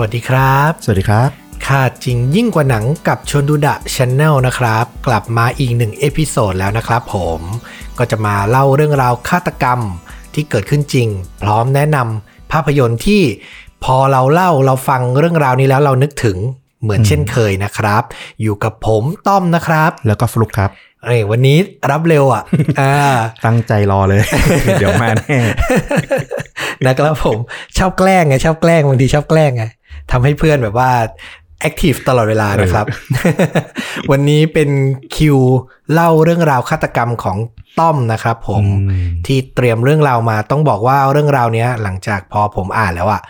สวัสดีครับ สวัสดีครับค่ะจริงยิ่งกว่าหนังกับชนดูดะช n แนลนะครับ กลับมาอีกหนึ่ง episode แล้วนะครับผม ก็จะมาเล่าเรื่องราวฆาตกรรมที่เกิดขึ้นจริง พร้อมแนะนำภาพยนตร์ที่พอเราเล่าเราฟังเรื่องราวนี้แล้วเรานึกถึงเหมือนเช่นเคยนะครับ อยู่กับผมต้อมนะครับ แล้วก็ฟลุกครับเอ้ยวันนี้รับเร็วอะอ่าตั้งใจรอเลย เดี๋ยวมาแน่นะครับผมชอบแกล้งไงชอบแกล้งบางทีชอบแกล้งไง ทำให้เพื่อนแบบว่า active ตลอดเวลานะครับ วันนี้เป็นคิวเล่าเรื่องราวฆาตกรรมของต้อมนะครับผมอืมที่เตรียมเรื่องราวมาต้องบอกว่าเรื่องราวเนี้ย หลังจากพอผมอ่านแล้วอะ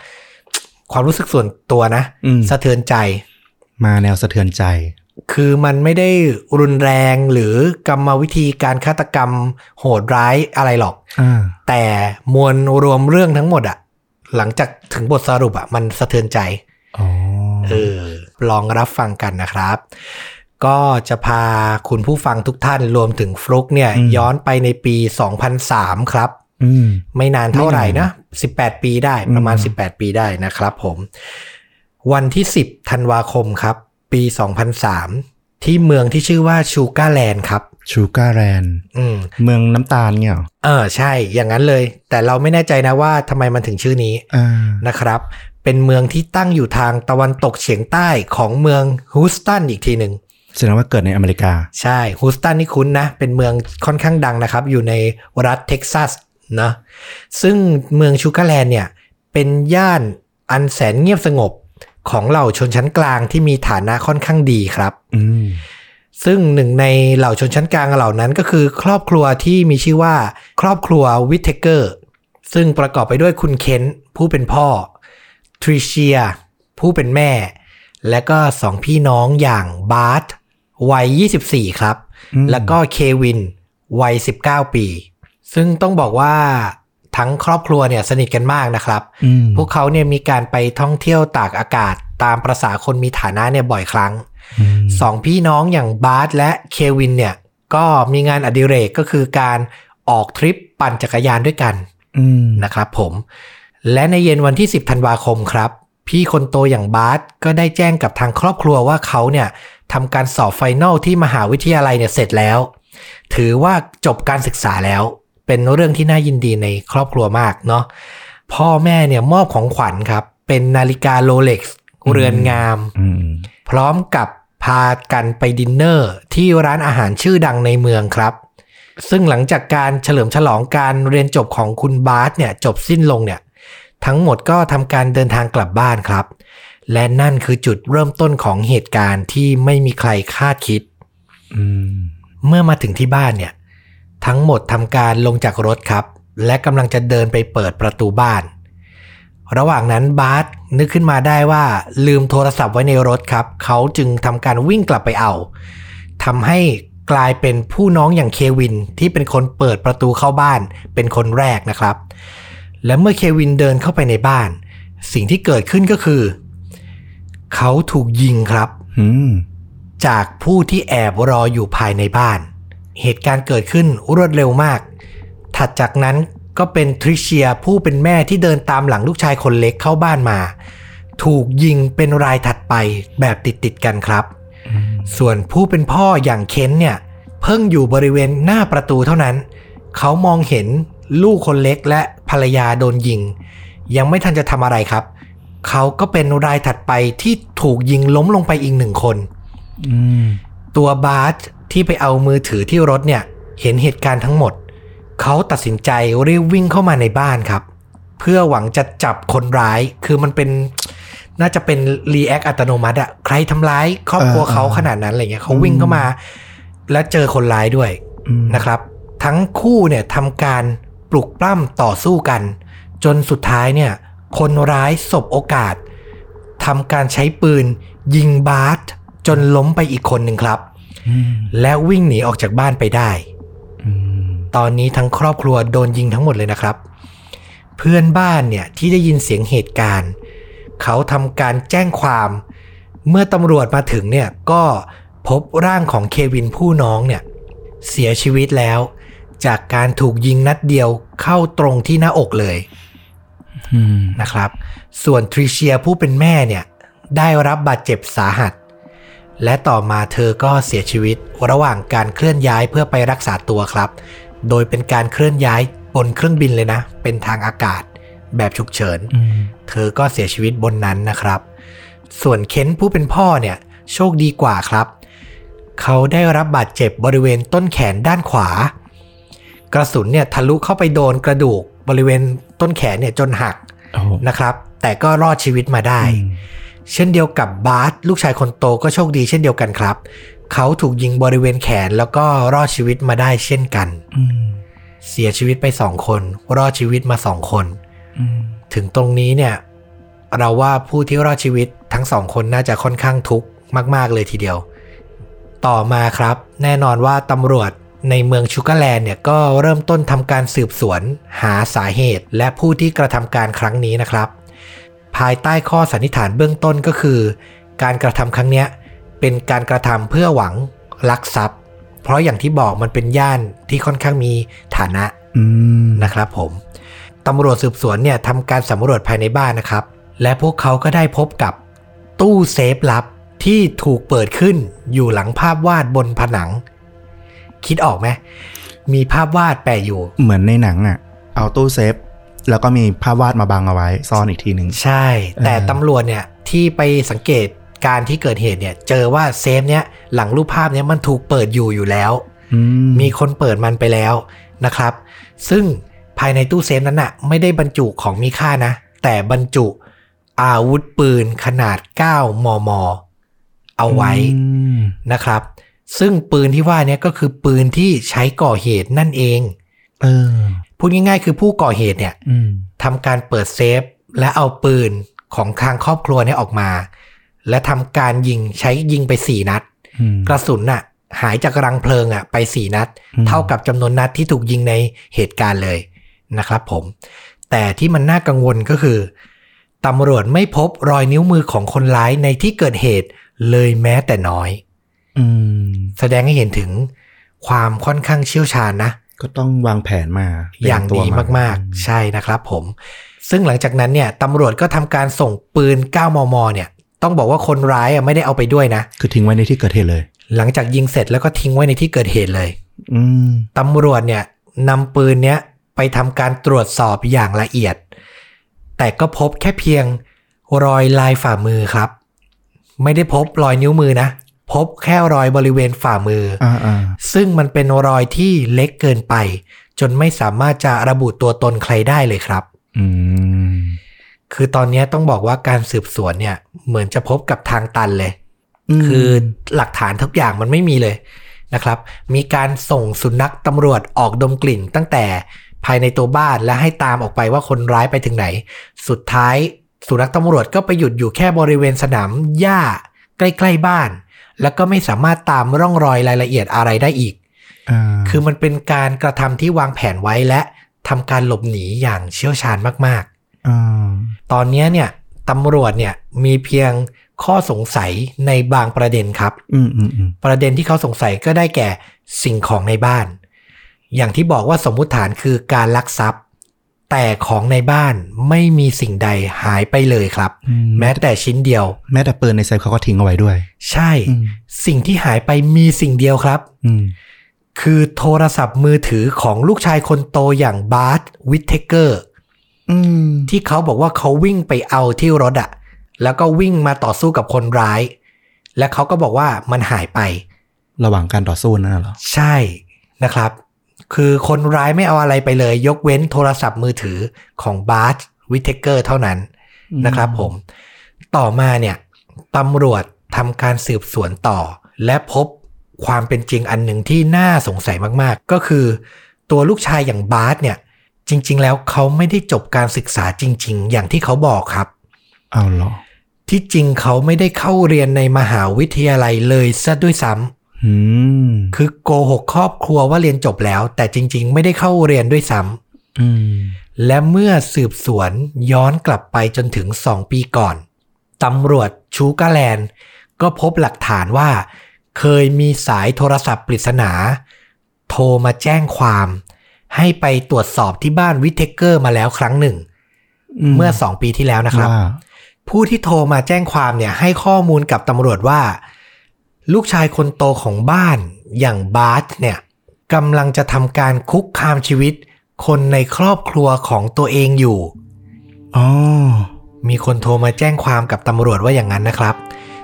ความรู้สึกส่วนตัวนะอืมสะเทือนใจ มาแนวสะเทือนใจ คือมันไม่ได้รุนแรงหรือกรรมวิธีการฆาตกรรมโหดร้ายอะไรหรอกอ่าแต่มวลรวมเรื่องทั้งหมดอะหลังจากถึงบทสรุปอะมันสะเทือนใจอ๋อ เออลองรับฟังกันนะครับ ก็จะพาคุณผู้ฟังทุกท่านรวมถึงฟลุกเนี่ย ย้อนไปในปี 2003 ครับอืมไม่นานเท่าไหร่ไม่นานนะ 18 ปีได้ประมาณอืม18 ปีได้นะครับผม วันที่ 10 ธันวาคมครับ ปี 2003 ที่เมืองที่ชื่อว่าชูการ์แลนด์ครับชูการ์แลนด์อืมเมืองน้ำตาลเนี่ยเหรอเออใช่ อย่างนั้นเลย แต่เราไม่แน่ใจนะว่าทำไมมันถึงชื่อนี้อ่านะครับ เป็นเมืองที่ตั้งอยู่ทางตะวันตกเฉียงใต้ของเมืองฮูสตันอีกทีหนึ่งแสดงว่าเกิดในอเมริกา ใช่ฮูสตันนี่คุ้นนะ เป็นเมืองค่อนข้างดังนะครับ อยู่ในรัฐเท็กซัสนะซึ่งเมืองชูการ์แลนด์เนี่ย เป็นย่านอันแสนเงียบสงบของเหล่าชนชั้นกลางที่มีฐานะค่อนข้างดีครับอืมซึ่งหนึ่งในเหล่าชนชั้นกลางเหล่านั้นก็คือ ครอบครัวที่มีชื่อว่า ครอบครัววิทเทเกอร์ ซึ่งประกอบไปด้วยคุณเคนผู้เป็นพ่อ ทริเชีย ผู้เป็นแม่ และก็สองพี่น้องอย่างบาร์ตวัย 24 ครับอืมแล้วก็เควินวัย 19 ปี ซึ่งต้องบอกว่าทั้งครอบครัวเนี่ยสนิทกันมากนะครับอืมพวกเขาเนี่ยมีการไปท่องเที่ยวตากอากาศตามประสาคนมีฐานะเนี่ยบ่อยครั้งอืมสองพี่น้องอย่างบาร์ตและเควินเนี่ยก็มีงานอดิเรกก็คือการออกทริปปั่นจักรยานด้วยกันอืมนะครับผม และในเย็นวันที่ 10 ธันวาคมครับ พี่คนโตอย่างบาร์ตก็ได้แจ้งกับทางครอบครัวว่าเขาเนี่ยทำการสอบ final ที่มหาวิทยาลัยเนี่ยเสร็จแล้ว ถือว่าจบการศึกษาแล้ว เป็นเรื่องที่น่ายินดีในครอบครัวมากเนาะพ่อแม่เนี่ยมอบของขวัญครับ เป็นนาฬิกาโรเล็กซ์เรือนงามอืมพร้อมกับพากันไปดินเนอร์ที่ร้านอาหารชื่อดังในเมืองครับ ซึ่งหลังจากการเฉลิมฉลองการเรียนจบของคุณบาสเนี่ยจบสิ้นลงเนี่ย ทั้งหมดก็ทำการเดินทางกลับบ้านครับ และนั่นคือจุดเริ่มต้นของเหตุการณ์ที่ไม่มีใครคาดคิดมเมื่อมาถึงที่บ้านเนี่ย ทั้งหมดทำการลงจากรถครับ และกำลังจะเดินไปเปิดประตูบ้าน ระหว่างนั้นบาร์สนึกขึ้นมาได้ว่าลืมโทรศัพท์ไว้ในรถครับ เขาจึงทำการวิ่งกลับไปเอาทำให้กลายเป็นผู้น้องอย่างเควินที่เป็นคนเปิดประตูเข้าบ้านเป็นคนแรกนะครับ และเมื่อเควินเดินเข้าไปในบ้าน สิ่งที่เกิดขึ้นก็คือ เขาถูกยิงครับอืมจากผู้ที่แอบรออยู่ภายในบ้าน เหตุการณ์เกิดขึ้นรวดเร็วมาก ถัดจากนั้นก็เป็นทริเชียผู้เป็นแม่ที่เดินตามหลังลูกชายคนเล็กเข้าบ้านมา ถูกยิงเป็นรายถัดไปแบบติดติดๆกันครับ ส่วนผู้เป็นพ่ออย่างเคนเนี่ย เพิ่งอยู่บริเวณหน้าประตูเท่านั้น เขามองเห็น ลูกคนเล็กและภรรยาโดนยิง ยังไม่ทันจะทำอะไรครับ เขาก็เป็นรายถัดไปที่ถูกยิงล้มลงไปอีกหนึ่งคนตัวบาสที่ไปเอามือถือที่รถเนี่ย เห็นเหตุการณ์ทั้งหมด เขาตัดสินใจรีบวิ่งเข้ามาในบ้านครับ เพื่อหวังจะจับคนร้าย คือมันเป็นน่าจะเป็นรีแอคอัตโนมัติอะใครทำร้ายครอบครัวเขาขนาดนั้นอะไรเงี้ยเขาวิ่งเข้ามา แล้วเจอคนร้ายด้วยนะครับ ทั้งคู่เนี่ยทำการ ปลุกปล้ำต่อสู้กัน จนสุดท้ายเนี่ยคนร้ายสบโอกาสทำการใช้ปืน ยิงบาสจนล้มไปอีกคนหนึ่งครับอืมและวิ่งหนีออกจากบ้านไปได้อืมตอนนี้ทั้งครอบครัวโดนยิงทั้งหมดเลยนะครับ เพื่อนบ้านเนี่ยที่ได้ยินเสียงเหตุการณ์ เขาทำการแจ้งความ เมื่อตำรวจมาถึงเนี่ยก็พบร่างของเควินผู้น้องเนี่ยเสียชีวิตแล้ว จากการถูกยิงนัดเดียวเข้าตรงที่หน้าอกเลยนะครับ ส่วนทริเชียผู้เป็นแม่เนี่ย ได้รับบาดเจ็บสาหัส และต่อมาเธอก็เสียชีวิตระหว่างการเคลื่อนย้ายเพื่อไปรักษาตัวครับ โดยเป็นการเคลื่อนย้ายบนเครื่องบินเลยนะ เป็นทางอากาศแบบฉุกเฉิน เธอก็เสียชีวิตบนนั้นนะครับ ส่วนเค้นผู้เป็นพ่อเนี่ย โชคดีกว่าครับ เขาได้รับบาดเจ็บบริเวณต้นแขนด้านขวา กระสุนเนี่ยทะลุเข้าไปโดนกระดูกบริเวณต้นแขนเนี่ยจนหักโอ้โหนะครับ แต่ก็รอดชีวิตมาได้อืมเช่นเดียวกับบาสลูกชายคนโตก็โชคดีเช่นเดียวกันครับ เขาถูกยิงบริเวณแขนแล้วก็รอดชีวิตมาได้เช่นกันอืมเสียชีวิตไปสองคน รอดชีวิตมาสองคนอืมถึงตรงนี้เนี่ย เราว่าผู้ที่รอดชีวิตทั้งสองคนน่าจะค่อนข้างทุกข์มาก ๆ เลยทีเดียว ต่อมาครับ แน่นอนว่าตำรวจ ในเมืองชูการ์แลนด์เนี่ยก็เริ่มต้นทำการสืบสวน หาสาเหตุ และผู้ที่กระทำการครั้งนี้นะครับ ภายใต้ข้อสันนิษฐานเบื้องต้นก็คือ การกระทำครั้งเนี้ยเป็นการกระทำเพื่อหวังลักทรัพย์ เพราะอย่างที่บอกมันเป็นย่านที่ค่อนข้างมีฐานะอืมนะครับผมตำรวจสืบสวนเนี่ยทำการสำรวจภายในบ้านนะครับ และพวกเขาก็ได้พบกับตู้เซฟลับที่ถูกเปิดขึ้นอยู่หลังภาพวาดบนผนัง คิดออกไหมมีภาพวาดแปะอยู่ เหมือนในหนังอะ เอาตู้เซฟ แล้วก็มีภาพวาดมาบังเอาไว้ซ่อนอีกทีหนึ่งใช่ แต่เออตำรวจเนี่ยที่ไปสังเกตการณ์ที่เกิดเหตุเนี่ย เจอว่าเซฟเนี่ยหลังรูปภาพเนี่ยมันถูกเปิดอยู่อยู่แล้วอืมมีคนเปิดมันไปแล้วนะครับ ซึ่งภายในตู้เซฟนั้นน่ะไม่ได้บรรจุของมีค่านะ แต่บรรจุอาวุธปืนขนาด 9 มม เอาไว้อืมนะครับ ซึ่งปืนที่ว่าเนี้ก็คือปืนที่ใช้ก่อเหตุนั่นเองเออพูดง่ายๆ คือผู้ก่อเหตุเนี่ยอืมทำการเปิดเซฟ และเอาปืนของทางครอบครัวเนี่ยออกมา และทำการยิงใช้ยิงไป4นัดอืมกระสุนน่ะ หายจากรังเพลิงอะ ไป4นัดอืมเท่ากับจำนวนนัดที่ถูกยิงในเหตุการณ์เลยนะครับผม แต่ที่มันน่ากังวลก็คือตำรวจไม่พบรอยนิ้วมือของคนร้ายในที่เกิดเหตุเลยแม้แต่น้อยอืม แสดงให้เห็นถึงความค่อนข้างเชี่ยวชาญนะ ก็ต้องวางแผนมาเตรีอย่างตัวดีมากๆ ใช่นะครับผม ซึ่งหลังจากนั้นเนี่ยตำรวจก็ทำการส่งปืน 9 มม เนี่ย ต้องบอกว่าคนร้ายอะไม่ได้เอาไปด้วยนะ คือทิ้งไว้ในที่เกิดเหตุเลย หลังจากยิงเสร็จแล้วก็ทิ้งไว้ในที่เกิดเหตุเลยอืมตำรวจเนี่ยนำปืนเนี้ยไปทำการตรวจสอบอย่างละเอียด แต่ก็พบแค่เพียงรอยลายฝ่ามือครับ ไม่ได้พบรอยนิ้วมือนะ พบแค่รอยบริเวณฝ่ามือออ่าอ่าซึ่งมันเป็นรอยที่เล็กเกินไป จนไม่สามารถจะระบุตัวตนใครได้เลยครับอืมคือตอนเนี้ยต้องบอกว่าการสืบสวนเนี่ย เหมือนจะพบกับทางตันเลยมคือหลักฐานทุกอย่างมันไม่มีเลยนะครับ มีการส่งสุนัขตำรวจออกดมกลิ่นตั้งแต่ภายในตัวบ้านและให้ตามออกไปว่าคนร้ายไปถึงไหน สุดท้ายสุนัขตำรวจก็ไปหยุดอยู่แค่บริเวณสนามหญ้าใกล้ ๆ บ้าน แล้วก็ไม่สามารถตามร่องรอยรายละเอียดอะไรได้อีกอ่าคือมันเป็นการกระทำที่วางแผนไว้และทำการหลบหนีอย่างเชี่ยวชาญมากๆอ่าตอนเนี้ยเนี่ยตำรวจเนี่ยมีเพียงข้อสงสัยในบางประเด็นครับอืมอืมอืมประเด็นที่เขาสงสัยก็ได้แก่สิ่งของในบ้าน อย่างที่บอกว่าสมมุติฐานคือการลักทรัพย์ แต่ของในบ้านไม่มีสิ่งใดหายไปเลยครับอืมแม้แต่ชิ้นเดียว แม้แต่ปืนในเซฟเขาก็ทิ้งเอาไว้ด้วย ใช่อืมสิ่งที่หายไปมีสิ่งเดียวครับอืมคือโทรศัพท์มือถือของลูกชายคนโตอย่างบาร์ตวิทเทเกอร์อืมที่เขาบอกว่าเขาวิ่งไปเอาที่รถอะแล้วก็วิ่งมาต่อสู้กับคนร้าย และเขาก็บอกว่ามันหายไป ระหว่างการต่อสู้นั่นนะเหรอ ใช่นะครับ คือคนร้ายไม่เอาอะไรไปเลย ยกเว้นโทรศัพท์มือถือของบาร์ t วิทเทเกอร์เท่านั้นนะครับผม ต่อมาเนี่ยตำรวจทำการสืบสวนต่อ และพบความเป็นจริงอันหนึ่งที่น่าสงสัยมากๆ ก็คือ ตัวลูกชายอย่างบาร์ t เนี่ย จริง ๆ แล้วเขาไม่ได้จบการศึกษาจริง ๆ อย่างที่เขาบอกครับอ้าวเหรอที่จริงเขาไม่ได้เข้าเรียนในมหาวิทยาลัยเลยซะด้วยซ้ำอืม คือโกหกครอบครัวว่าเรียนจบแล้ว แต่จริง ๆ ไม่ได้เข้าเรียนด้วยซ้อืมำและเมื่อสืบสวนย้อนกลับไปจนถึง2ปีก่อนตำรวจชูกาแลนด์ ก็พบหลักฐานว่า เคยมีสายโทรศัพท์ปริศนา โทรมาแจ้งความ ให้ไปตรวจสอบที่บ้านวิทเทเกอร์มาแล้วครั้งหนึ่งมเมื่อ2ปีที่แล้วนะครับว่าผู้ที่โทรมาแจ้งความเนี่ยให้ข้อมูลกับตำรวจว่า ลูกชายคนโตของบ้านอย่างบาสเนี่ยกำลังจะทำการคุกคามชีวิต คนในครอบครัวของตัวเองอยู่อ๋อมีคนโทรมาแจ้งความกับตำรวจว่าอย่างนั้นนะครับ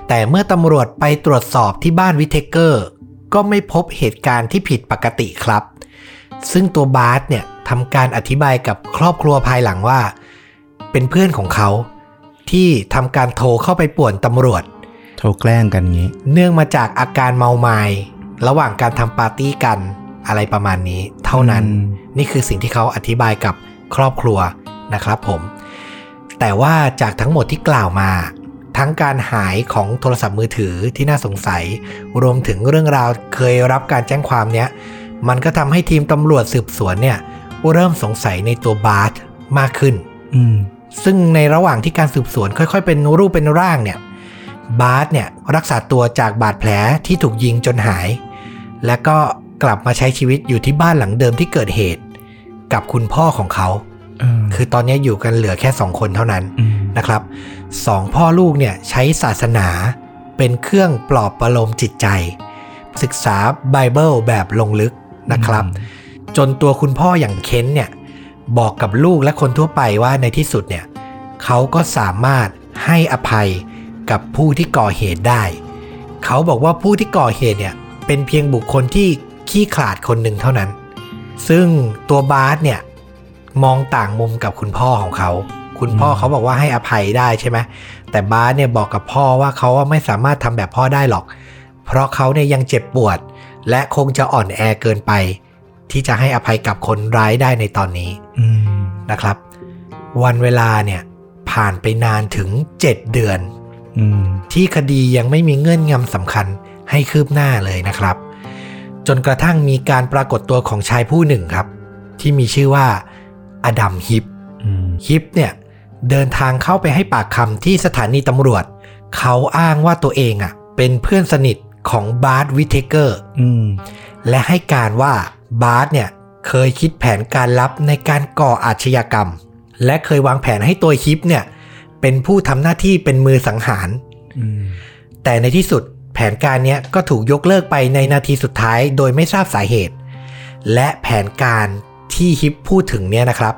แต่เมื่อตำรวจไปตรวจสอบที่บ้านวิเทเกอร์ ก็ไม่พบเหตุการณ์ที่ผิดปกติครับ ซึ่งตัวบาสเนี่ยทำการอธิบายกับครอบครัวภายหลังว่า เป็นเพื่อนของเขา ที่ทำการโทรเข้าไปป่วนตำรวจ โทรแกล้งกันงี้ เนื่องมาจากอาการเมาไมา้ระหว่างการทำปาร์ตี้กันอะไรประมาณนี้ เท่านั้นอืมนี่คือสิ่งที่เขาอธิบายกับครอบครัวนะครับผม แต่ว่าจากทั้งหมดที่กล่าวมา ทั้งการหายของโทรศัพท์มือถือที่น่าสงสัย รวมถึงเรื่องราวเคยรับการแจ้งความเนี้ยมันก็ทำให้ทีมตำรวจสืบสวนเนี่ย เริ่มสงสัยในตัวบาร์มากขึ้นอืมซึ่งในระหว่างที่การสืบสวนค่อยๆ เป็นรูปเป็นร่างเนี่ย บาสเนี่ยรักษาตัวจากบาดแผลที่ถูกยิงจนหาย และก็กลับมาใช้ชีวิตอยู่ที่บ้านหลังเดิมที่เกิดเหตุ กับคุณพ่อของเขาเออคือตอนนี้อยู่กันเหลือแค่สองคนเท่านั้นอืมนะครับสองพ่อลูกเนี่ยใช้ศาสนาเป็นเครื่องปลอบประโลมจิตใจ ศึกษาไบเบิลแบบลงลึกนะครับ จนตัวคุณพ่ออย่างเค้นเนี่ยบอกกับลูกและคนทั่วไปว่าในที่สุดเนี่ยเขาก็สามารถให้อภัย กับผู้ที่ก่อเหตุได้ เขาบอกว่าผู้ที่ก่อเหตุเนี่ยเป็นเพียงบุคคลที่ขี้ขลาดคนหนึ่งเท่านั้น ซึ่งตัวบาสเนี่ยมองต่างมุมกับคุณพ่อของเขา คุณพ่อเขาบอกว่าให้อภัยได้ใช่ไหมแต่บาสเนี่ยบอกกับพ่อว่าเขาว่าไม่สามารถทำแบบพ่อได้หรอก เพราะเขาเนี่ยยังเจ็บปวด และคงจะอ่อนแอเกินไป ที่จะให้อภัยกับคนร้ายได้ในตอนนี้อืมนะครับ วันเวลาเนี่ยผ่านไปนานถึง 7 เดือนอืม ที่คดียังไม่มีเงื่อนงำสำคัญให้คืบหน้าเลยนะครับ จนกระทั่งมีการปรากฏตัวของชายผู้หนึ่งครับ ที่มีชื่อว่าอดัมฮิปอืมฮิปเนี่ยเดินทางเข้าไปให้ปากคำที่สถานีตำรวจ เขาอ้างว่าตัวเองอะ เป็นเพื่อนสนิทของบาร์ตวิทเทเกอร์อืมและให้การว่าบาร์ตเนี่ยเคยคิดแผนการลับในการก่ออาชญากรรม และเคยวางแผนให้ตัวฮิปเนี่ย เป็นผู้ทำหน้าที่เป็นมือสังหารอืมแต่ในที่สุดแผนการเนี้ยก็ถูกยกเลิกไปในนาทีสุดท้ายโดยไม่ทราบสาเหตุ และแผนการที่ฮิปพูดถึงเนี่ยนะครับ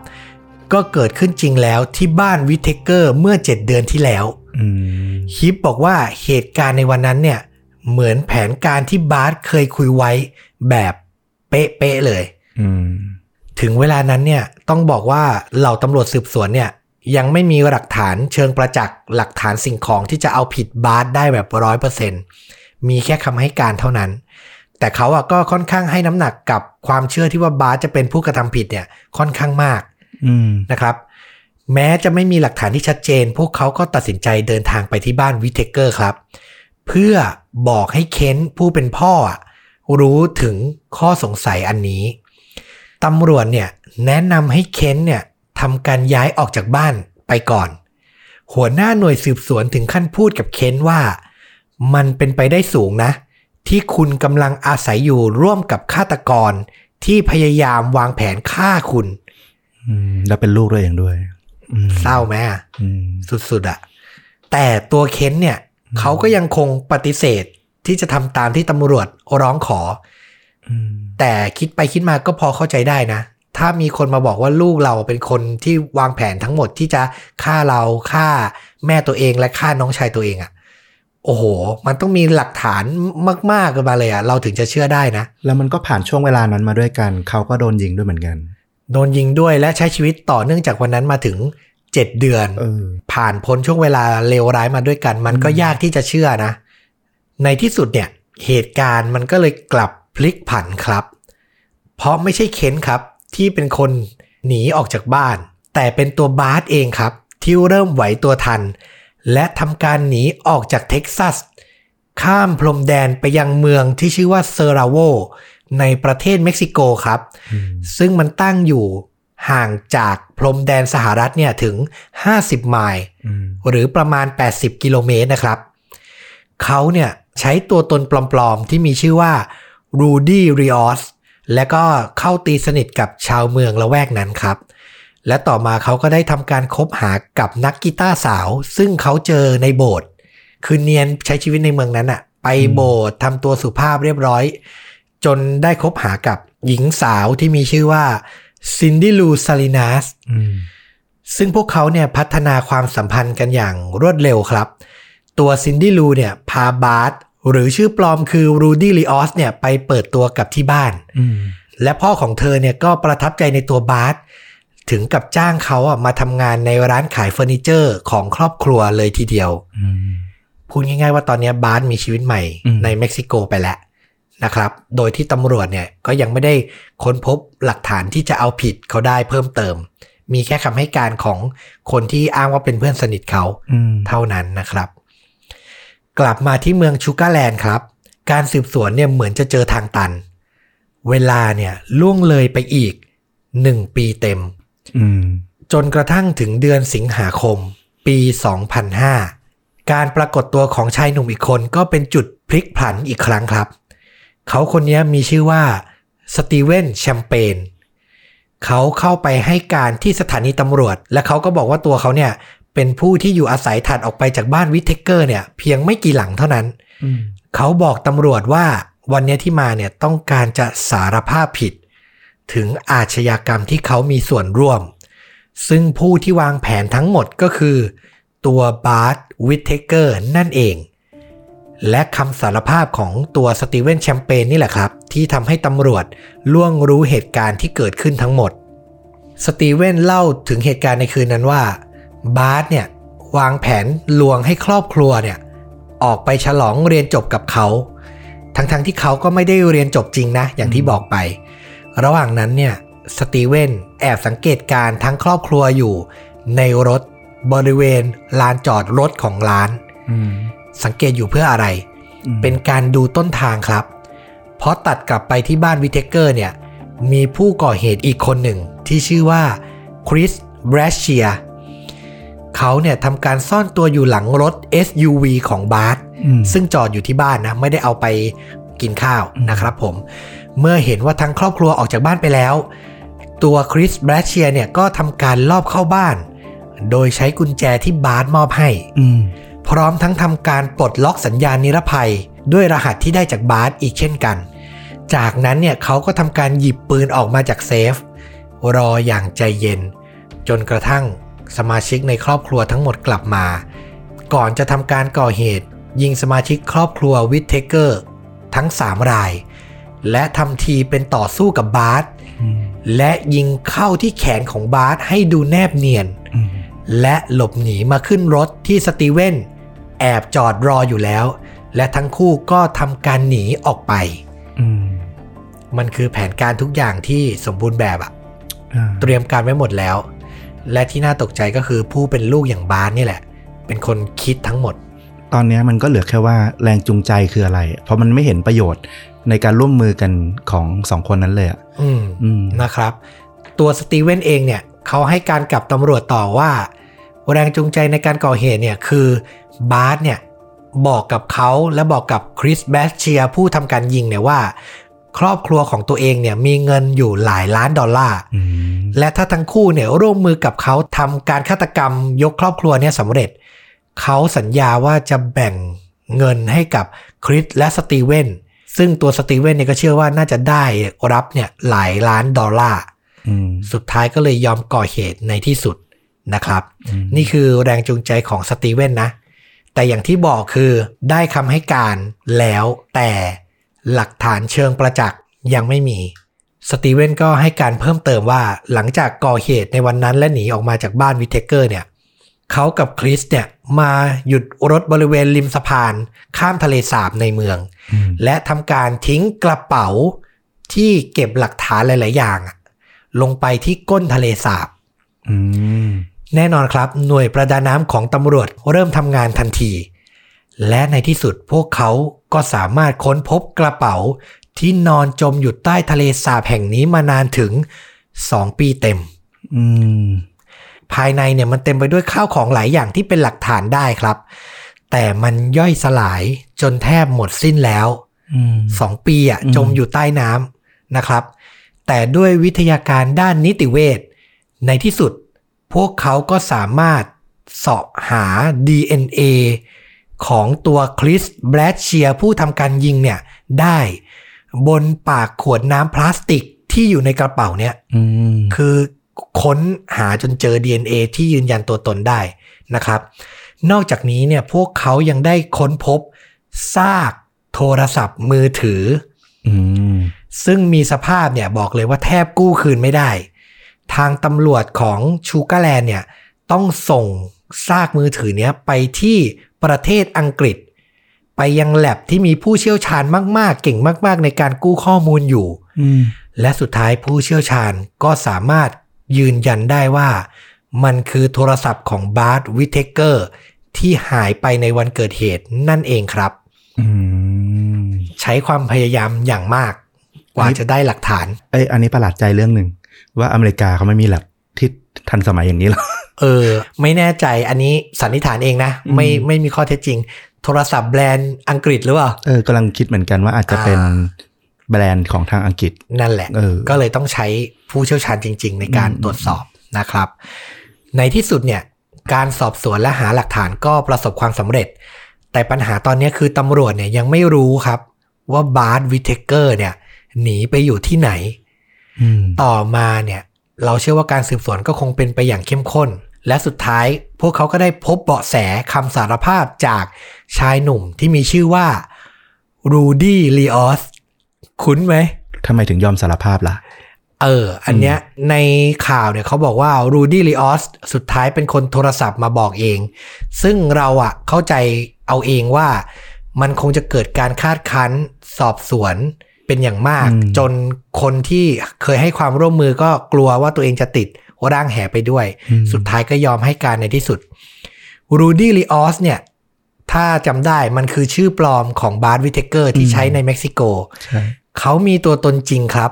ก็เกิดขึ้นจริงแล้วที่บ้านวิทเทเกอร์เมื่อ 7 เดือนที่แล้วอืมฮิปบอกว่าเหตุการณ์ในวันนั้นเนี่ย เหมือนแผนการที่บาร์ตเคยคุยไว้แบบเป๊ะๆเลยอืมถึงเวลานั้นเนี่ยต้องบอกว่าเหล่าตำรวจสืบสวนเนี่ย ยังไม่มีหลักฐานเชิงประจักษ์หลักฐานสิ่งของที่จะเอาผิดบาร์ตได้แบบร้อยเปอร์เซ็นต์มีแค่คำให้การเท่านั้น แต่เขาอะก็ค่อนข้างให้น้ำหนักกับความเชื่อที่ว่าบาร์ตจะเป็นผู้กระทำผิดเนี่ยค่อนข้างมากอืมนะครับ แม้จะไม่มีหลักฐานที่ชัดเจน พวกเขาก็ตัดสินใจเดินทางไปที่บ้านวิทเทเกอร์ครับ เพื่อบอกให้เคนผู้เป็นพ่ออะรู้ถึงข้อสงสัยอันนี้ตำรวจเนี่ยแนะนำให้เคนเนี่ย ทำการย้ายออกจากบ้านไปก่อน หัวหน้าหน่วยสืบสวนถึงขั้นพูดกับเค้นว่า มันเป็นไปได้สูงนะ ที่คุณกำลังอาศัยอยู่ร่วมกับฆาตกรที่พยายามวางแผนฆ่าคุณอืมแล้วเป็นลูกตัวเองด้วยอืมเศร้าไหมอะอืมสุดๆอะแต่ตัวเค้นเนี่ย เขาก็ยังคงปฏิเสธที่จะทำตามที่ตำรวจร้องขออืมแต่คิดไปคิดมาก็พอเข้าใจได้นะ ถ้ามีคนมาบอกว่าลูกเราเป็นคนที่วางแผนทั้งหมดที่จะฆ่าเราฆ่าแม่ตัวเองและฆ่าน้องชายตัวเองอะโอ้โห มันต้องมีหลักฐานมากๆกันมาเลยอะเราถึงจะเชื่อได้นะ แล้วมันก็ผ่านช่วงเวลานั้นมาด้วยกัน เขาก็โดนยิงด้วยเหมือนกัน โดนยิงด้วยและใช้ชีวิตต่อเนื่องจากวันนั้นมาถึง7เดือนเออผ่านพ้นช่วงเวลาเลวร้ายมาด้วยกัน มันก็ยากที่จะเชื่อนะ ในที่สุดเนี่ย เหตุการณ์มันก็เลยกลับพลิกผันครับ เพราะไม่ใช่เค้นครับ ที่เป็นคนหนีออกจากบ้าน แต่เป็นตัวบาสเองครับ ที่เริ่มไหวตัวทัน และทำการหนีออกจากเท็กซัส ข้ามพรมแดนไปยังเมืองที่ชื่อว่าเซอราโวในประเทศเม็กซิโกครับอืมซึ่งมันตั้งอยู่ห่างจากพรมแดนสหรัฐเนี่ยถึง 50 ไมล์อืมหรือประมาณ 80 กิโลเมตรนะครับ เขาเนี่ยใช้ตัวตนปลอมๆ ที่มีชื่อว่ารูดี้ริออส และก็เข้าตีสนิทกับชาวเมืองละแวกนั้นครับ และต่อมาเขาก็ได้ทำการคบหากับนักกีตาร์สาว ซึ่งเขาเจอในโบสถ์คือเนียนใช้ชีวิตในเมืองนั้นอะไปโบสถ์ทำตัวสุภาพเรียบร้อย จนได้คบหากับหญิงสาวที่มีชื่อว่าซินดี้ลูซาลินัสอืมซึ่งพวกเขาเนี่ยพัฒนาความสัมพันธ์กันอย่างรวดเร็วครับ ตัวซินดี้ลูเนี่ยพาบาร์ต หรือชื่อปลอมคือรูดี้ลีออสเนี่ยไปเปิดตัวกับที่บ้านอืมและพ่อของเธอเนี่ยก็ประทับใจในตัวบาร์ตถึงกับจ้างเขาอะมาทำงานในร้านขายเฟอร์นิเจอร์ของครอบครัวเลยทีเดียวอืมพูดง่ายๆว่าตอนนี้บาร์ตมีชีวิตใหม่อืมในเม็กซิโกไปแล้วนะครับ โดยที่ตำรวจเนี่ยก็ยังไม่ได้ค้นพบหลักฐานที่จะเอาผิดเขาได้เพิ่มเติม มีแค่คำให้การของคนที่อ้างว่าเป็นเพื่อนสนิทเขาอืมเท่านั้นนะครับ กลับมาที่เมืองชูการแลนด์ครับ การสืบสวนเนี่ยเหมือนจะเจอทางตัน เวลาเนี่ยล่วงเลยไปอีกหนึ่งปีเต็มอืมจนกระทั่งถึงเดือนสิงหาคม ปี 2005 การปรากฏตัวของชายหนุ่มอีกคนก็เป็นจุดพลิกผันอีกครั้งครับ เขาคนนี้มีชื่อว่าสตีเวนแชมเปญเขาเข้าไปให้การที่สถานีตำรวจ และเขาก็บอกว่าตัวเขาเนี่ย เป็นผู้ที่อยู่อาศัยถัดออกไปจากบ้านวิทเทเกอร์เนี่ย เพียงไม่กี่หลังเท่านั้นอืมเขาบอกตำรวจว่าวันเนี้ยที่มาเนี่ยต้องการจะสารภาพผิด ถึงอาชญากรรมที่เขามีส่วนร่วม ซึ่งผู้ที่วางแผนทั้งหมดก็คือ ตัวบาร์ตวิทเทเกอร์นั่นเอง และคำสารภาพของตัวสตีเวนแชมเปญนี่แหละครับ ที่ทำให้ตำรวจล่วงรู้เหตุการณ์ที่เกิดขึ้นทั้งหมด สตีเวนเล่าถึงเหตุการณ์ในคืนนั้นว่า บาร์ตเนี่ยวางแผนลวงให้ครอบครัวเนี่ยออกไปฉลองเรียนจบกับเขา ทั้งๆ ที่เขาก็ไม่ได้เรียนจบจริงนะ อย่างที่บอกไป ระหว่างนั้นเนี่ยสตีเวนแอบสังเกตการณ์ทั้งครอบครัวอยู่ ในรถบริเวณลานจอดรถของร้านอืมสังเกตอยู่เพื่ออะไรอืมเป็นการดูต้นทางครับ เพราะตัดกลับไปที่บ้านวิทเทเกอร์เนี่ย มีผู้ก่อเหตุอีกคนหนึ่งที่ชื่อว่าคริสแบรชเชียร์ เขาเนี่ยทำการซ่อนตัวอยู่หลังรถ SUV ของบาร์ตอืมซึ่งจอดอยู่ที่บ้านนะ ไม่ได้เอาไปกินข้าวนะครับผม เมื่อเห็นว่าทั้งครอบครัวออกจากบ้านไปแล้ว ตัวคริสแบรชเชียร์เนี่ยก็ทำการลอบเข้าบ้าน โดยใช้กุญแจที่บาร์ตมอบให้อืมพร้อมทั้งทำการปลดล็อกสัญญาณนิรภัย ด้วยรหัสที่ได้จากบาร์ตอีกเช่นกัน จากนั้นเนี่ยเขาก็ทำการหยิบปืนออกมาจากเซฟรออย่างใจเย็น จนกระทั่ง สมาชิกในครอบครัวทั้งหมดกลับมา ก่อนจะทำการก่อเหตุ ยิงสมาชิกครอบครัววิทเทเกอร์ทั้ง 3 ราย และทำทีเป็นต่อสู้กับบาร์อืมและยิงเข้าที่แขนของบาร์ให้ดูแนบเนียนอืมและหลบหนีมาขึ้นรถที่สตีเวนแอบจอดรออยู่แล้ว และทั้งคู่ก็ทำการหนีออกไปอืมมันคือแผนการทุกอย่างที่สมบูรณ์แบบอะอ่าเตรียมการไว้หมดแล้ว และที่น่าตกใจก็คือผู้เป็นลูกอย่างบาสนี่แหละ เป็นคนคิดทั้งหมด ตอนเนี้ยมันก็เหลือแค่ว่าแรงจูงใจคืออะไร เพราะมันไม่เห็นประโยชน์ในการร่วมมือกันของสองคนนั้นเลยอะอืมอืมนะครับ ตัวสตีเวนเองเนี่ยเขาให้การกับตำรวจต่อว่า แรงจูงใจในการก่อเหตุเนี่ยคือบาสเนี่ยบอกกับเขาและบอกกับคริสแบสเชียผู้ทำการยิงเนี่ยว่า ครอบครัวของตัวเองเนี่ยมีเงินอยู่หลายล้านดอลลาร์อืมและถ้าทั้งคู่เนี่ยร่วมมือกับเขาทำการฆาตกรรมยกครอบครัวเนี่ยสำเร็จ เขาสัญญาว่าจะแบ่งเงินให้กับคริสและสตีเวนซึ่งตัวสตีเวนเนี่ยก็เชื่อว่าน่าจะได้รับเนี่ยหลายล้านดอลลาร์อืมสุดท้ายก็เลยยอมก่อเหตุในที่สุดนะครับอืมนี่คือแรงจูงใจของสตีเวนนะ แต่อย่างที่บอกคือได้คำให้การแล้วแต่ หลักฐานเชิงประจักษ์ยังไม่มี สตีเวนก็ให้การเพิ่มเติมว่าหลังจากก่อเหตุในวันนั้นและหนีออกมาจากบ้านวิเทเกอร์เนี่ยเขากับคริสเนี่ยมาหยุดรถบริเวณริมสะพาน ข้ามทะเลสาบในเมืองอืมและทำการทิ้งกระเป๋าที่เก็บหลักฐานหลาย ๆ อย่างอะลงไปที่ก้นทะเลสาบอืมแน่นอนครับ หน่วยประดาน้ำของตำรวจเริ่มทำงานทันที และในที่สุดพวกเขาก็สามารถค้นพบกระเป๋าที่นอนจมอยู่ใต้ทะเลสาบแห่งนี้มานานถึง2ปีเต็มอืมภายในเนี่ยมันเต็มไปด้วยข้าวของหลายอย่างที่เป็นหลักฐานได้ครับ แต่มันย่อยสลายจนแทบหมดสิ้นแล้วอืมสองปีอะอืมจมอยู่ใต้น้ำนะครับ แต่ด้วยวิทยาการด้านนิติเวชในที่สุด พวกเขาก็สามารถเสาะหา DNA ของตัวคริสแบรดเชียผู้ทำการยิงเนี่ยได้ บนปากขวดน้ำพลาสติกที่อยู่ในกระเป๋าเนี่ยอืมคือค้นหาจนเจอ DNA ที่ยืนยันตัวตนได้นะครับ นอกจากนี้เนี่ยพวกเขายังได้ค้นพบซากโทรศัพท์มือถืออืมซึ่งมีสภาพเนี่ยบอกเลยว่าแทบกู้คืนไม่ได้ ทางตำรวจของชูการ์แลนด์เนี่ยต้องส่งซากมือถือเนี้ยไปที่ ประเทศอังกฤษ ไปยังแล็บที่มีผู้เชี่ยวชาญมาก ๆ เก่งมาก ๆ ในการกู้ข้อมูลอยู่อืมและสุดท้ายผู้เชี่ยวชาญก็สามารถยืนยันได้ว่า มันคือโทรศัพท์ของบาร์ตวิทเทเกอร์ที่หายไปในวันเกิดเหตุนั่นเองครับอืมใช้ความพยายามอย่างมาก กว่าจะได้หลักฐาน เอ้ยอันนี้ประหลาดใจเรื่องหนึ่ง ว่าอเมริกาเขาไม่มีแลบ ที่ทันสมัยอย่างนี้หรอเออ ไม่แน่ใจอันนี้สันนิษฐานเองนะอืมไม่ไม่มีข้อเท็จจริง โทรศัพท์แบรนด์อังกฤษหรือเปล่าเออกำลังคิดเหมือนกันว่าอาจจะเป็นอ่าแบรนด์ของทางอังกฤษ นั่นแหละเออก็เลยต้องใช้ผู้เชี่ยวชาญจริง ๆ ในการอืมตรวจสอบนะครับ ในที่สุดเนี่ย การสอบสวนและหาหลักฐานก็ประสบความสำเร็จ แต่ปัญหาตอนนี้คือตำรวจเนี่ยยังไม่รู้ครับ ว่าบาร์ตวิทเทเกอร์เนี่ย หนีไปอยู่ที่ไหนอืมต่อมาเนี่ย เราเชื่อว่าการสืบสวนก็คงเป็นไปอย่างเข้มข้น และสุดท้ายพวกเขาก็ได้พบเบาะแสคำสารภาพจากชายหนุ่มที่มีชื่อว่ารูดี้ริออสคุ้นไหมทำไมถึงยอมสารภาพล่ะ เออ อันเนี้ยในข่าวเนี่ยเขาบอกว่ารูดี้ริออสสุดท้ายเป็นคนโทรศัพท์มาบอกเอง ซึ่งเราอะเข้าใจเอาเองว่ามันคงจะเกิดการคาดคั้น สอบสวน เป็นอย่างมากอืมจนคนที่เคยให้ความร่วมมือก็กลัวว่าตัวเองจะติดร่างแหไปด้วยอืมสุดท้ายก็ยอมให้การในที่สุดรูดี้ริออสเนี่ยถ้าจำได้มันคือชื่อปลอมของบาร์ตวิทเทเกอร์ที่ใช้ในเม็กซิโกใช่เขามีตัวตนจริงครับ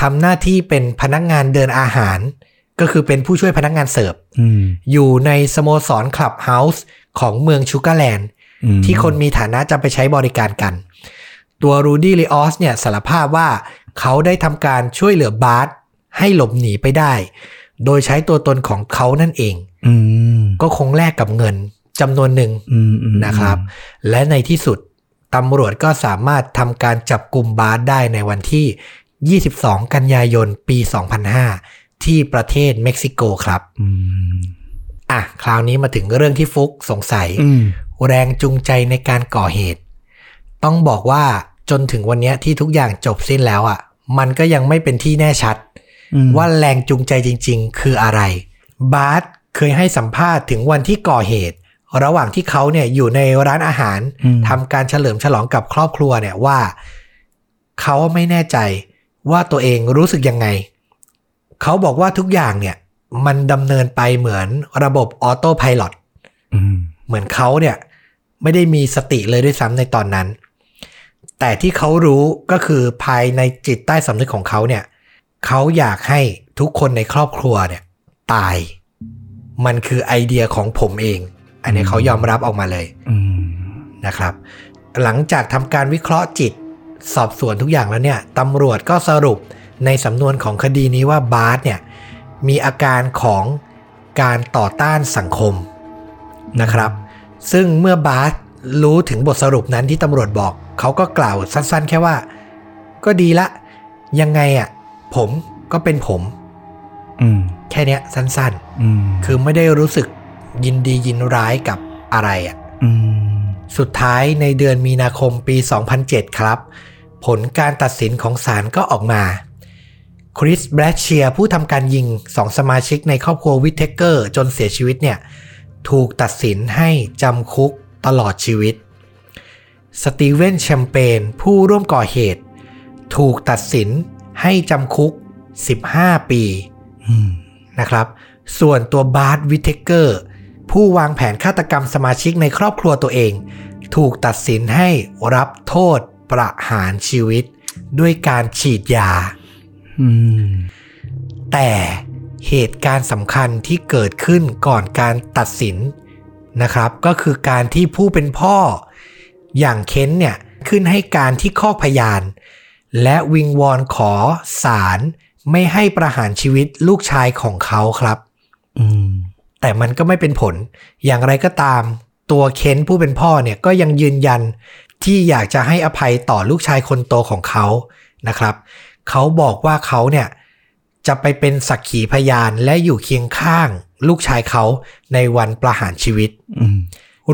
ทำหน้าที่เป็นพนักงานเดินอาหาร ก็คือเป็นผู้ช่วยพนักงานเสิร์ฟอืมอยู่ในสโมสรคลับเฮาส์ของเมืองชูการ์แลนด์อืมที่คนมีฐานะจะไปใช้บริการกัน ตัวรูดี้ริออสเนี่ยสารภาพว่าเขาได้ทำการช่วยเหลือบาร์ตให้หลบหนีไปได้ โดยใช้ตัวตนของเขานั่นเองอืมก็คงแลกกับเงินจำนวนหนึ่งอืมอืมนะครับ และในที่สุดตำรวจก็สามารถทำการจับกุมบาร์ตได้ในวันที่ 22 กันยายนปี 2005 ที่ประเทศเม็กซิโกครับอืมอะ คราวนี้มาถึงเรื่องที่ฟุกสงสัยอืมแรงจูงใจในการก่อเหตุ ต้องบอกว่า จนถึงวันเนี้ยที่ทุกอย่างจบสิ้นแล้วอะ มันก็ยังไม่เป็นที่แน่ชัดอืมว่าแรงจูงใจจริง ๆ คืออะไร บาสเคยให้สัมภาษณ์ถึงวันที่ก่อเหตุ ระหว่างที่เขาเนี่ยอยู่ในร้านอาหารอืมทำการเฉลิมฉลองกับครอบครัวเนี่ยว่า เขาไม่แน่ใจว่าตัวเองรู้สึกยังไง เขาบอกว่าทุกอย่างเนี่ย มันดำเนินไปเหมือนระบบออโต้พายロอืมเหมือนเขาเนี่ย ไม่ได้มีสติเลยด้วยซ้ำในตอนนั้น แต่ที่เขารู้ก็คือภายในจิตใต้สำนึกของเขาเนี่ยเขาอยากให้ทุกคนในครอบครัวเนี่ยตาย มันคือไอเดียของผมเอง อันนี้เขายอมรับออกมาเลยอืมนะครับ หลังจากทำการวิเคราะห์จิต สอบสวนทุกอย่างแล้วเนี่ยตำรวจก็สรุปในสำนวนของคดีนี้ว่าบาร์สเนี่ยมีอาการของการต่อต้านสังคมนะครับ ซึ่งเมื่อบาร์ส รู้ถึงบทสรุปนั้นที่ตำรวจบอก เขาก็กล่าวสั้นๆ แค่ว่า ก็ดีละ ยังไงอะ ผมก็เป็นผมอืมแค่เนี้ยสั้นอืมๆคือไม่ได้รู้สึกยินดียินร้ายกับอะไรอะอืมสุดท้ายในเดือนมีนาคมปี 2007 ครับ ผลการตัดสินของศาลก็ออกมาคริสแบรชเชียร์ผู้ทำการยิงสองสมาชิกในครอบครัววิทเทเกอร์จนเสียชีวิตเนี่ย ถูกตัดสินให้จำคุก ตลอดชีวิต สตีเวนแชมเปญผู้ร่วมก่อเหตุ ถูกตัดสินให้จำคุก 15 ปีอืมนะครับ ส่วนตัวบาร์ตวิทเทเกอร์ผู้วางแผนฆาตกรรมสมาชิกในครอบครัวตัวเอง ถูกตัดสินให้รับโทษประหารชีวิต ด้วยการฉีดยาอืมแต่เหตุการณ์สำคัญที่เกิดขึ้นก่อนการตัดสิน นะครับก็คือการที่ผู้เป็นพ่ออย่างเคนต์เนี่ยขึ้นให้การที่คอกพยาน และวิงวอนขอศาลไม่ให้ประหารชีวิตลูกชายของเขาครับอืมแต่มันก็ไม่เป็นผล อย่างไรก็ตาม ตัวเคนผู้เป็นพ่อเนี่ยก็ยังยืนยันที่อยากจะให้อภัยต่อลูกชายคนโตของเขานะครับ เขาบอกว่าเขาเนี่ย จะไปเป็นสักขีพยานและอยู่เคียงข้าง ลูกชายเขาในวันประหารชีวิตอืม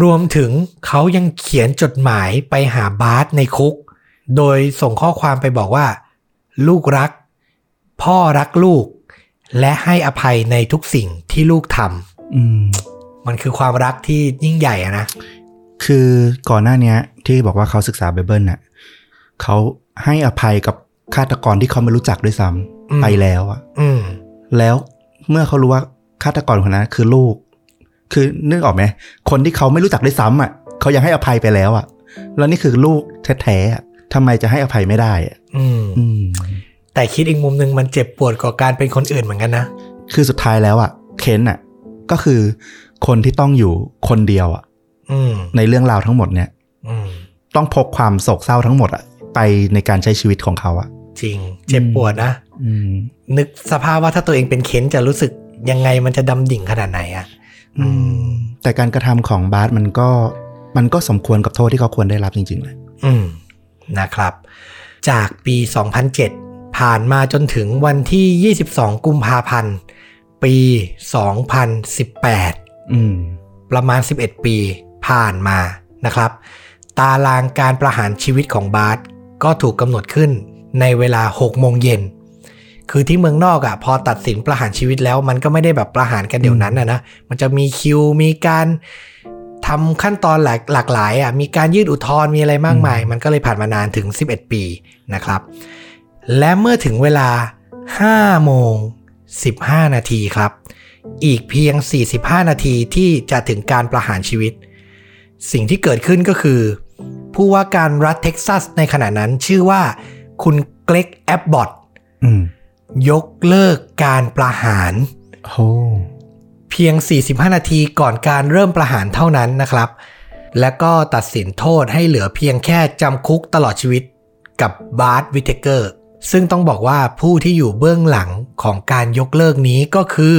รวมถึงเขายังเขียนจดหมายไปหาบาสในคุก โดยส่งข้อความไปบอกว่า ลูกรัก พ่อรักลูก และให้อภัยในทุกสิ่งที่ลูกทอืมำมันคือความรักที่ยิ่งใหญ่อะนะ คือก่อนหน้าเนี้ยที่บอกว่าเขาศึกษาไบเบิลน่ะเขาให้อภัยกับฆาตกรที่เขาไม่รู้จักด้วยซ้อืมำ ไปแล้วอะอืมแล้วเมื่อเขารู้ว่าฆาตกรคนนั้นคือลูก คือนึกออกไหมคนที่เขาไม่รู้จักด้วยซ้ำอะเขายังให้อภัยไปแล้วอะ แล้วนี่คือลูกแท้ๆอะทำไมจะให้อภัยไม่ได้อะอืมอืมแต่คิดอีกมุมหนึ่งมันเจ็บปวดกว่าการเป็นคนอื่นเหมือนกันนะ คือสุดท้ายแล้วอะ เคนอะ ก็คือคนที่ต้องอยู่คนเดียวอะอืมในเรื่องราวทั้งหมดเนี่ยอืมต้องพกความโศกเศร้าทั้งหมดอะไปในการใช้ชีวิตของเขาอะ จริง เจ็บปวดนะอืม นึกสภาพว่าถ้าตัวเองเป็นเค้นจะรู้สึกยังไงมันจะดำดิ่งขนาดไหนอะอืมแต่การกระทำของบาสมันก็มันก็สมควรกับโทษที่เขาควรได้รับจริง ๆ เลย อืมนะครับ จากปี 2007 ผ่านมาจนถึงวันที่ 22 กุมภาพันธ์ ปี 2018 อืม ประมาณ 11 ปีผ่านมานะครับ ตารางการประหารชีวิตของบาสก็ถูกกำหนดขึ้นในเวลา 6 โมงเย็น คือที่เมืองนอกอะ่ะพอตัดสินประหารชีวิตแล้ว มันก็ไม่ได้แบบประหารกันเดี๋ยวนั้นนะนะมันจะมีคิวมีการทำขั้นตอนหลากหลากหลายอะ่ะมีการยื่นอุทธรณ์มีอะไรมากมาย มันก็เลยผ่านมานานถึง 11 ปีนะครับ และเมื่อถึงเวลา 5 โมง 15 นาทีครับ อีกเพียง 45 นาทีที่จะถึงการประหารชีวิต สิ่งที่เกิดขึ้นก็คือ ผู้ว่าการรัฐเท็กซัสในขณะนั้นชื่อว่าคุณเกรกแอบบอตอืม ยกเลิกการประหารโหเพียง 45 นาทีก่อนการเริ่มประหารเท่านั้นนะครับ และก็ตัดสินโทษให้เหลือเพียงแค่จำคุกตลอดชีวิตกับบาร์ t วิเทเกอร์ ซึ่งต้องบอกว่าผู้ที่อยู่เบื้องหลังของการยกเลิกนี้ก็คือ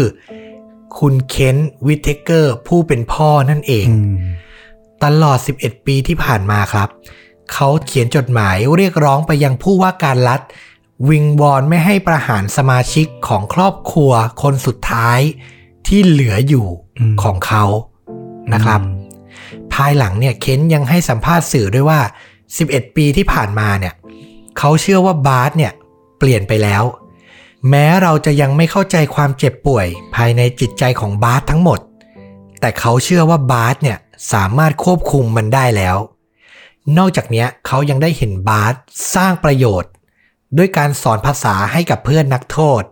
คุณเคนวิเทเกอร์ผู้เป็นพ่อนั่นเองอืมตลอด 11 ปีที่ผ่านมาครับ เขาเขียนจดหมายเรียกร้องไปยังผู้ว่าการรัฐ วิงวอนไม่ให้ประหารสมาชิกของครอบครัวคนสุดท้ายที่เหลืออยู่อืมของเขานะครับ ภายหลังเนี่ยเคนยังให้สัมภาษณ์สื่อด้วยว่า 11 ปีที่ผ่านมาเนี่ยเขาเชื่อว่าบาร์ตเนี่ยเปลี่ยนไปแล้ว แม้เราจะยังไม่เข้าใจความเจ็บป่วย ภายในจิตใจของบาร์ตทั้งหมด แต่เขาเชื่อว่าบาร์ตเนี่ยสามารถควบคุมมันได้แล้ว นอกจากเนี้ยเขายังได้เห็นบาร์ตสร้างประโยชน์ ด้วยการสอนภาษาให้กับเพื่อนนักโทษ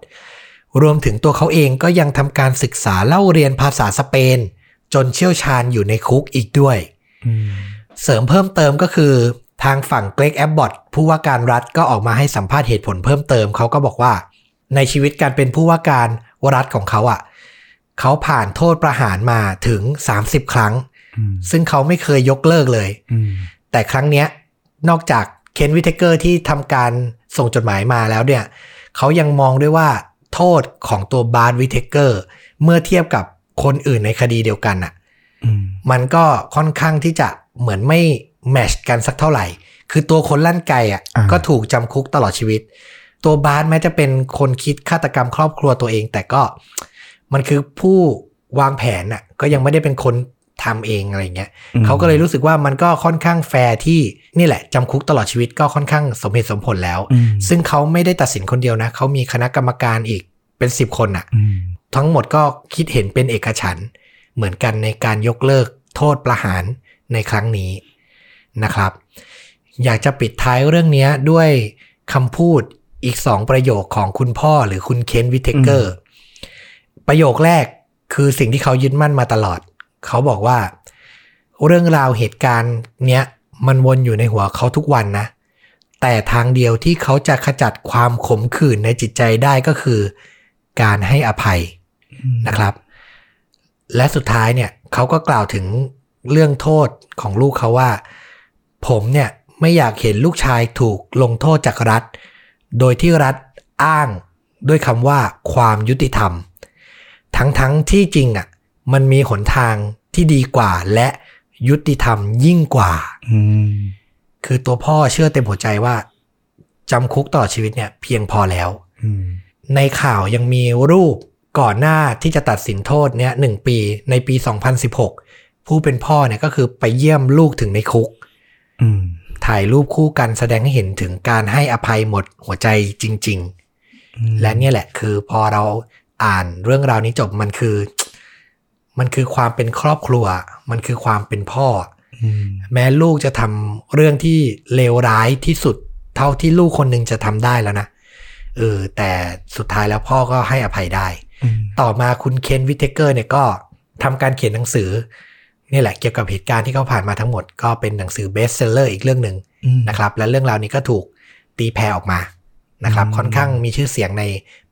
รวมถึงตัวเขาเองก็ยังทำการศึกษาเล่าเรียนภาษาสเปน จนเชี่ยวชาญอยู่ในคุกอีกด้วยอืมเสริมเพิ่มเติมก็คือ ทางฝั่งเกรกแอบบอตผู้ว่าการรัฐก็ออกมาให้สัมภาษณ์เหตุผลเพิ่มเติมเขาก็บอกว่า ในชีวิตการเป็นผู้ว่าการรัฐของเขาอะ่ะเขาผ่านโทษประหารมาถึง 30 ครั้งอืมซึ่งเขาไม่เคยยกเลิกเลยอืมแต่ครั้งเนี้ยนอกจาก เคนวิเทเกอร์ที่ทำการส่งจดหมายมาแล้วเนี่ยเขายังมองด้วยว่าโทษของตัวบาร์วิเทเกอร์เมื่อเทียบกับคนอื่นในคดีเดียวกันอะอืมมันก็ค่อนข้างที่จะเหมือนไม่ match กันสักเท่าไหร่ คือตัวคนลั่นไกอะอ่าก็ถูกจำคุกตลอดชีวิต ตัวบาร์แม้จะเป็นคนคิดฆาตกรรมครอบครัวตัวเอง แต่ก็มันคือผู้วางแผนอะก็ยังไม่ได้เป็นคน ทำเองอะไรเงี้ยอืมเขาก็เลยรู้สึกว่ามันก็ค่อนข้างแฟร์ที่นี่แหละจำคุกตลอดชีวิตก็ค่อนข้างสมเหตุสมผลแล้วอืมซึ่งเขาไม่ได้ตัดสินคนเดียวนะเขามีคณะกรรมการอีกเป็นสิบคนอะอืมทั้งหมดก็คิดเห็นเป็นเอกฉันท์เหมือนกันในการยกเลิกโทษประหารในครั้งนี้นะครับ อยากจะปิดท้ายเรื่องนี้ด้วยคำพูดอีกสองประโยคของคุณพ่อหรือคุณเคนวิเทเกอร์ ประโยคแรกคือสิ่งที่เขายึดมั่นมาตลอด เขาบอกว่า เรื่องราวเหตุการณ์เนี้ยมันวนอยู่ในหัวเขาทุกวันนะ แต่ทางเดียวที่เขาจะขจัดความขมขื่นในจิตใจได้ก็คือ การให้อภัยนะครับ และสุดท้ายเนี่ยเขาก็กล่าวถึงเรื่องโทษของลูกเขาว่า ผมเนี่ยไม่อยากเห็นลูกชายถูกลงโทษจากรัฐ โดยที่รัฐอ้างด้วยคำว่าความยุติธรรม ทั้งๆทที่จริงอะ มันมีหนทางที่ดีกว่าและยุติธรรมยิ่งกว่าอืมคือตัวพ่อเชื่อเต็มหัวใจว่าจำคุกตลอดชีวิตเนี่ย เพียงพอแล้วอืมในข่าวยังมีรูปก่อนหน้าที่จะตัดสินโทษเนี่ยหนึ่งปีในปี 2016 ผู้เป็นพ่อเนี่ยก็คือไปเยี่ยมลูกถึงในคุกอืมถ่ายรูปคู่กันแสดงให้เห็นถึงการให้อภัยหมดหัวใจจริง ๆ และเนี่ยแหละคือพอเราอ่านเรื่องราวนี้จบมันคือ มันคือความเป็นครอบครัว มันคือความเป็นพ่ออืมแม้ลูกจะทำเรื่องที่เลวร้ายที่สุด เท่าที่ลูกคนหนึ่งจะทำได้แล้วนะเออแต่สุดท้ายแล้วพ่อก็ให้อภัยได้อืมต่อมาคุณเคนวิเทเกอร์เนี่ยก็ทำการเขียนหนังสือนี่แหละเกี่ยวกับเหตุการณ์ที่เขาผ่านมาทั้งหมดก็เป็นหนังสือ best seller อีกเรื่องหนึ่งอืมนะครับ และเรื่องราวนี้ก็ถูกตีแผ่ออกมานะครับอืมค่อนข้างมีชื่อเสียงใน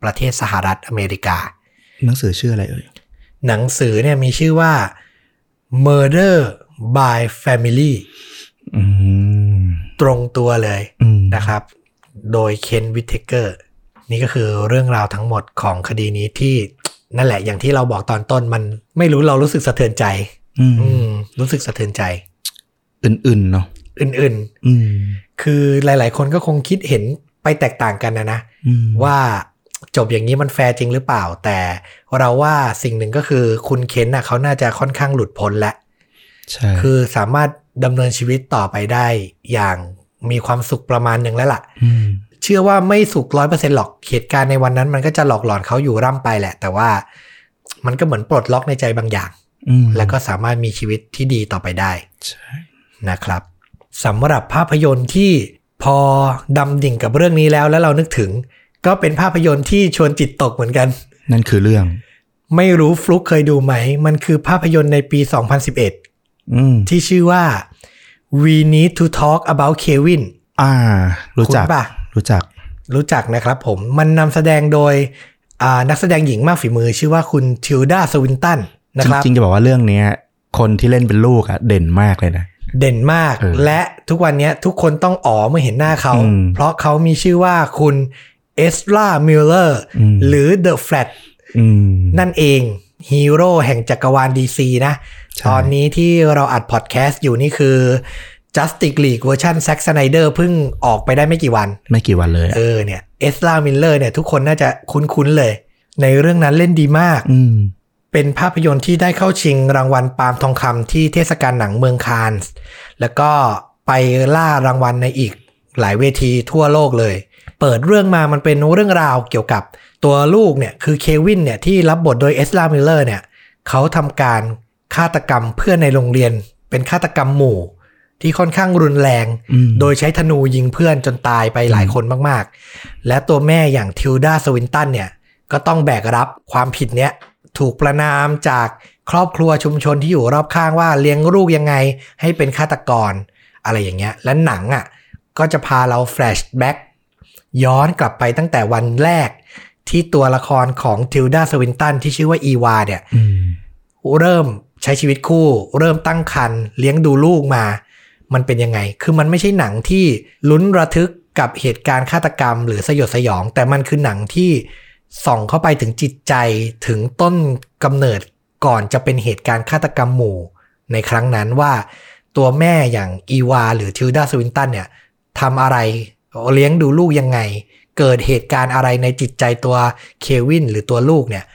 ประเทศสหรัฐอเมริกา หนังสือชื่ออะไรเอ่ย หนังสือเนี่ยมีชื่อว่า Murder by Family อืมตรงตัวเลยอืมนะครับ โดยเคนวิทเทเกอร์นี่ก็คือเรื่องราวทั้งหมดของคดีนี้ที่นั่นแหละอย่างที่เราบอกตอนต้นมันไม่รู้เรารู้สึกสะเทือนใจ อืมอืมรู้สึกสะเทือนใจ อื่นๆเนาะอื่นอืมๆคือหลาย ๆ คนก็คงคิดเห็นไปแตกต่างกันนะนะอืมว่า จบอย่างนี้มันแฟร์จริงหรือเปล่า แต่เราว่าสิ่งหนึ่งก็คือคุณเคนน่ะเขาน่าจะค่อนข้างหลุดพ้นแล้วใช่คือสามารถดำเนินชีวิตต่อไปได้อย่างมีความสุขประมาณหนึ่งแล้วล่ะมเชื่อว่าไม่สุขร้อยเปอร์เซ็นหรอกเหตุการณ์ในวันนั้น มันก็จะหลอกหลอนเขาอยู่ร่ำไปแหละ แต่ว่ามันก็เหมือนปลดล็อกในใจบางอย่างอืมแล้วก็สามารถมีชีวิตที่ดีต่อไปได้ใช่นะครับสำหรับภาพยนตร์ที่พอดำดิ่งกับเรื่องนี้แล้วแล้วเรานึกถึง ก็เป็นภาพยนตร์ที่ชวนจิตตกเหมือนกัน นั่นคือเรื่อง ไม่รู้ฟลุกเคยดูไหม มันคือภาพยนตร์ในปี 2011อืมที่ชื่อว่า We Need to Talk About Kevin อ่า รู้จักคุ้นปะรู้จัก รู้จักนะครับผม มันนำแสดงโดยอ่านักแสดงหญิงมากฝีมือ ชื่อว่าคุณทิลดาสวินตันนะครับ จริง ๆ จะบอกว่าเรื่องเนี้ยคนที่เล่นเป็นลูกอะเด่นมากเลยนะ เด่นมากเออและทุกวันนี้ทุกคนต้องอ๋อเมื่อเห็นหน้าเขาอืมเพราะเขามีชื่อว่าคุณ เอซรามิลเลอร์อืมหรือ The Flash อืมนั่นเองฮีโร่แห่งจักรวาล DC นะใช่ตอนนี้ที่เราอัดพอดแคสต์อยู่นี่คือ Justice League เวอร์ชัน Zack Snyder เพิ่งออกไปได้ไม่กี่วัน ไม่กี่วันเลยอะเออเนี่ยเอซรามิลเลอร์เนี่ยทุกคนน่าจะคุ้นๆเลย ในเรื่องนั้นเล่นดีมากอืมเป็นภาพยนตร์ที่ได้เข้าชิงรางวัลปาล์มทองคำที่เทศกาลหนังเมืองคานส์แล้วก็ไปล่ารางวัลในอีกหลายเวทีทั่วโลกเลย เปิดเรื่องมามันเป็นเรื่องราวเกี่ยวกับตัวลูกเนี่ยคือเควินเนี่ยที่รับบทโดยเอซรามิลเลอร์เนี่ยเขาทำการฆาตกรรมเพื่อนในโรงเรียน เป็นฆาตกรรมหมู่ที่ค่อนข้างรุนแรงอืมโดยใช้ธนูยิงเพื่อนจนตายไปหลายคนมากๆ และตัวแม่อย่างทิลดาสวินตันเนี่ยก็ต้องแบกรับความผิดเนี้ยถูกประนามจากครอบครัวชุมชนที่อยู่รอบข้างว่าเลี้ยงลูกยังไงให้เป็นฆาตกร อะไรอย่างเงี้ย และหนังอะก็จะพาเรา flashback ย้อนกลับไปตั้งแต่วันแรก ที่ตัวละครของทิลดาสวินตันที่ชื่อว่าอีวาเนี่ยอืมเริ่มใช้ชีวิตคู่ เริ่มตั้งครรภ์เลี้ยงดูลูกมา มันเป็นยังไง คือมันไม่ใช่หนังที่ลุ้นระทึกกับเหตุการณ์ฆาตกรรม หรือสยดสยอง แต่มันคือหนังที่ส่องเข้าไปถึงจิตใจถึงต้นกำเนิดก่อนจะเป็นเหตุการณ์ฆาตกรรมหมู่ ในครั้งนั้นว่าตัวแม่อย่างอีวา หรือทิลดาสวินตันเนี่ยทำอะไร เลี้ยงดูลูกยังไง เกิดเหตุการณ์อะไรในจิตใจตัวเควินหรือตัวลูกเนี่ย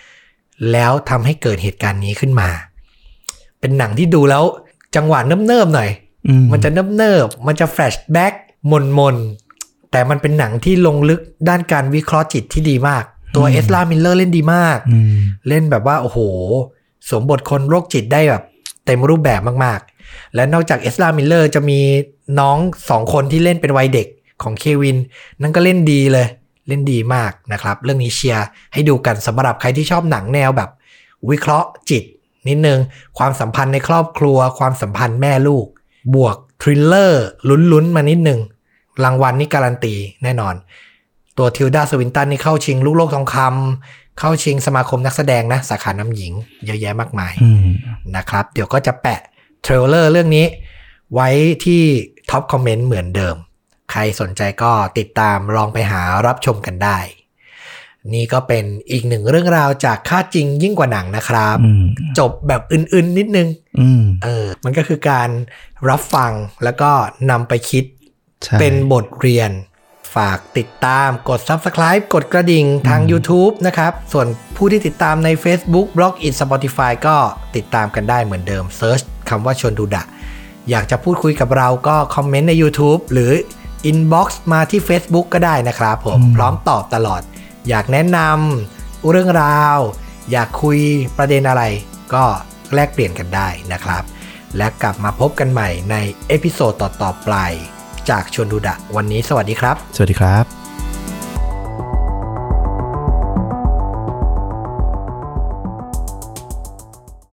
แล้วทำให้เกิดเหตุการณ์นี้ขึ้นมา เป็นหนังที่ดูแล้วจังหวะเนิบๆหน่อยอืมมันจะเนิบๆมันจะ flashback วนวนๆแต่มันเป็นหนังที่ลงลึกด้านการวิเคราะห์จิตที่ดีมาก ตัวเอซรามิลเลอร์เล่นดีมากอืมเล่นแบบว่าโอ้โหสวมบทคนโรคจิตได้แบบเต็มรูปแบบมากๆ และนอกจากเอซรามิลเลอร์จะมีน้องสองคนที่เล่นเป็นวัยเด็ก ของเควิน นั่นก็เล่นดีเลย เล่นดีมากนะครับ เรื่องนี้เชียร์ให้ดูกันสำหรับใครที่ชอบหนังแนวแบบ วิเคราะห์จิต นิดนึง ความสัมพันธ์ในครอบครัว ความสัมพันธ์แม่ลูก บวก thriller ลุ้นๆ มานิดนึง รางวัลนี่การันตีแน่นอน ตัวทิลดาสวินตันนี่เข้าชิงลูกโลกทองคำเข้าชิงสมาคมนักแสดงนะ สาขานำหญิง เยอะแยะมากมายมนะครับ เดี๋ยวก็จะแปะ trailer เรื่องนี้ไว้ที่ top comment เหมือนเดิม ใครสนใจก็ติดตามลองไปหารับชมกันได้ นี่ก็เป็นอีกหนึ่งเรื่องราวจากค่าจริงยิ่งกว่าหนังนะครับอืมจบแบบอื่นๆนิดนึงอืมเออ มันก็คือการรับฟังแล้วก็นำไปคิดใช่เป็นบทเรียนฝากติดตามกด Subscribe กดกระดิ่งทาง YouTube นะครับ ส่วนผู้ที่ติดตามใน Facebook b l o g i t Spotify ก็ติดตามกันได้เหมือนเดิม Search คำว่าชวนดูดะ อยากจะพูดคุยกับเราก็คอมเมนต์ใน YouTube หรือ Inbox มาที่ Facebook ก็ได้นะครับผมพร้อมตอบตลอด อยากแนะนำเรื่องราว อยากคุยประเด็นอะไร ก็แลกเปลี่ยนกันได้นะครับ และกลับมาพบกันใหม่ใน episode ต่อๆไปจากชวนดูดะ วันนี้สวัสดีครับ สวัสดีครับ